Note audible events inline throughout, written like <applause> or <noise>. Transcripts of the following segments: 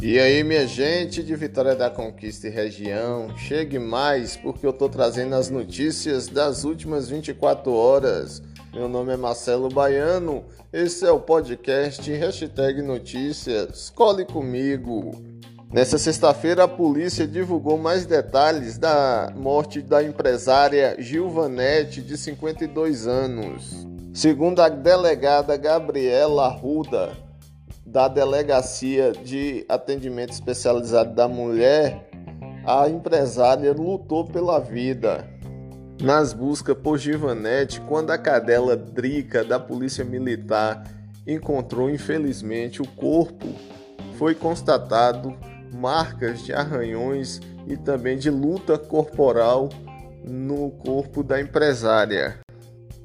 E aí, minha gente de Vitória da Conquista e região, chegue mais porque eu tô trazendo as notícias das últimas 24 horas. Meu nome é Marcelo Baiano, esse é o podcast Hashtag Notícias. Cole comigo! Nessa sexta-feira, a polícia divulgou mais detalhes da morte da empresária Gilvanete, de 52 anos. Segundo a delegada Gabriela Arruda, da Delegacia de Atendimento Especializado da Mulher, a empresária lutou pela vida nas buscas por Givanete quando a cadela Drica da Polícia Militar encontrou infelizmente o corpo. Foi constatado marcas de arranhões e também de luta corporal no corpo da empresária.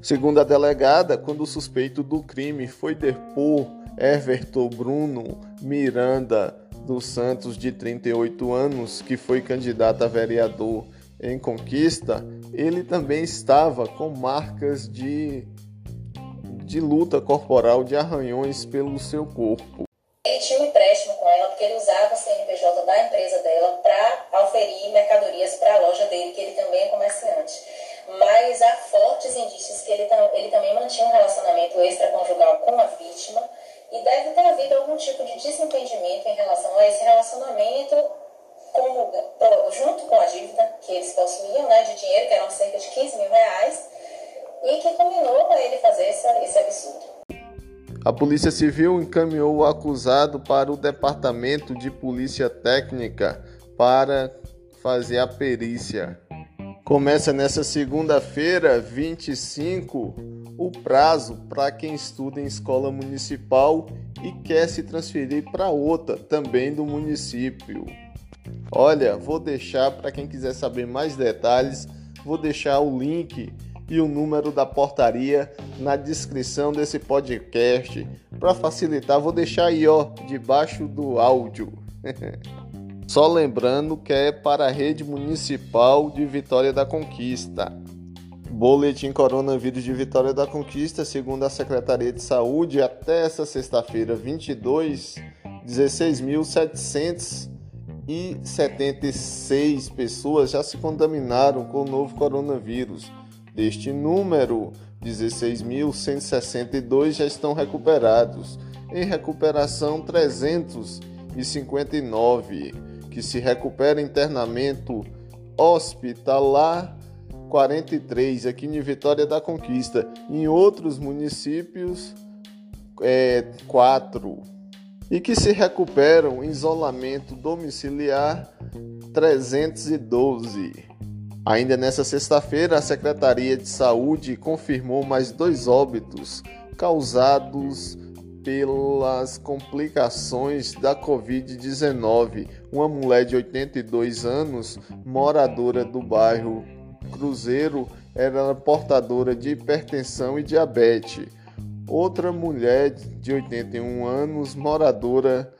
Segundo a delegada, quando o suspeito do crime foi depor Everton Bruno Miranda dos Santos, de 38 anos, que foi candidato a vereador em Conquista, ele também estava com marcas de, de luta corporal, de arranhões pelo seu corpo. Ele tinha um empréstimo com ela porque ele usava o CNPJ da empresa dela para auferir mercadorias para a loja dele, que ele também há fortes indícios que ele, ele também mantinha um relacionamento extraconjugal com a vítima e deve ter havido algum tipo de desentendimento em relação a esse relacionamento junto com a dívida que eles possuíam, né, de dinheiro, que eram cerca de 15 mil reais, e que combinou a ele fazer esse absurdo. A Polícia Civil encaminhou o acusado para o Departamento de Polícia Técnica para fazer a perícia. Começa nessa segunda-feira, 25, o prazo para quem estuda em escola municipal e quer se transferir para outra, também do município. Olha, vou deixar para quem quiser saber mais detalhes, vou deixar o link e o número da portaria na descrição desse podcast. Para facilitar, vou deixar aí, ó, debaixo do áudio. <laughs> Só lembrando que é para a rede municipal de Vitória da Conquista. Boletim Coronavírus de Vitória da Conquista, segundo a Secretaria de Saúde, até essa sexta-feira, 22, 16.776 pessoas já se contaminaram com o novo coronavírus. Deste número, 16.162 já estão recuperados. Em recuperação, 359 que se recupera internamento hospitalar 43 aqui em Vitória da Conquista. Em outros municípios, é, 4. E que se recuperam isolamento domiciliar 312. Ainda nessa sexta-feira, a Secretaria de Saúde confirmou mais dois óbitos causados pelas complicações da Covid-19. Uma mulher de 82 anos, moradora do bairro Cruzeiro, era portadora de hipertensão e diabetes. Outra mulher de 81 anos, moradora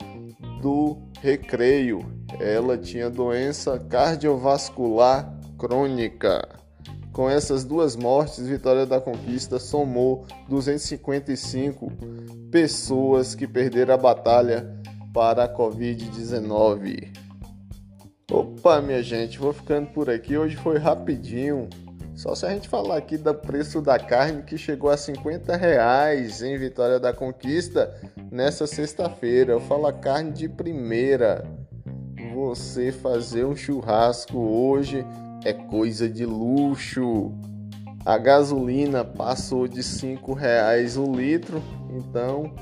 do Recreio, ela tinha doença cardiovascular crônica. Com essas duas mortes, Vitória da Conquista somou 255 pessoas que perderam a batalha para a Covid-19. Opa, minha gente, vou ficando por aqui. Hoje foi rapidinho. Só se a gente falar aqui do preço da carne que chegou a 50 reais em Vitória da Conquista nessa sexta-feira. Eu falo carne de primeira. Você fazer um churrasco hoje é coisa de luxo. A gasolina passou de cinco reais o litro, então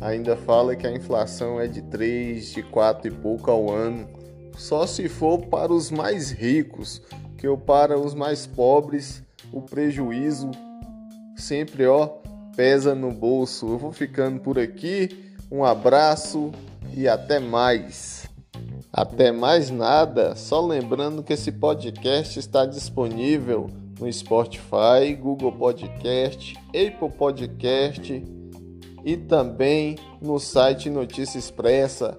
ainda fala que a inflação é de 3, de 4 e pouco ao ano. Só se for para os mais ricos, que eu para os mais pobres, o prejuízo sempre ó pesa no bolso. Eu vou ficando por aqui. Um abraço e até mais. Até mais nada, só lembrando que esse podcast está disponível no Spotify, Google Podcast, Apple Podcast e também no site Notícia Expressa.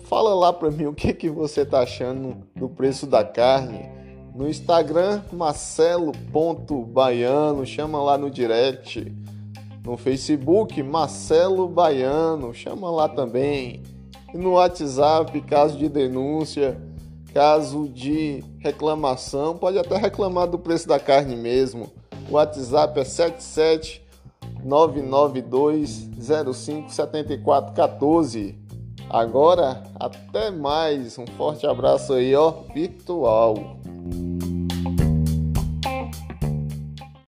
Fala lá para mim o que, que você está achando do preço da carne. No Instagram, marcelo.baiano, chama lá no direct. No Facebook, Marcelo Baiano, chama lá também. No WhatsApp, caso de denúncia, caso de reclamação, pode até reclamar do preço da carne mesmo. O WhatsApp é 77 992 05 7414. Agora, até mais. Um forte abraço aí, ó, virtual.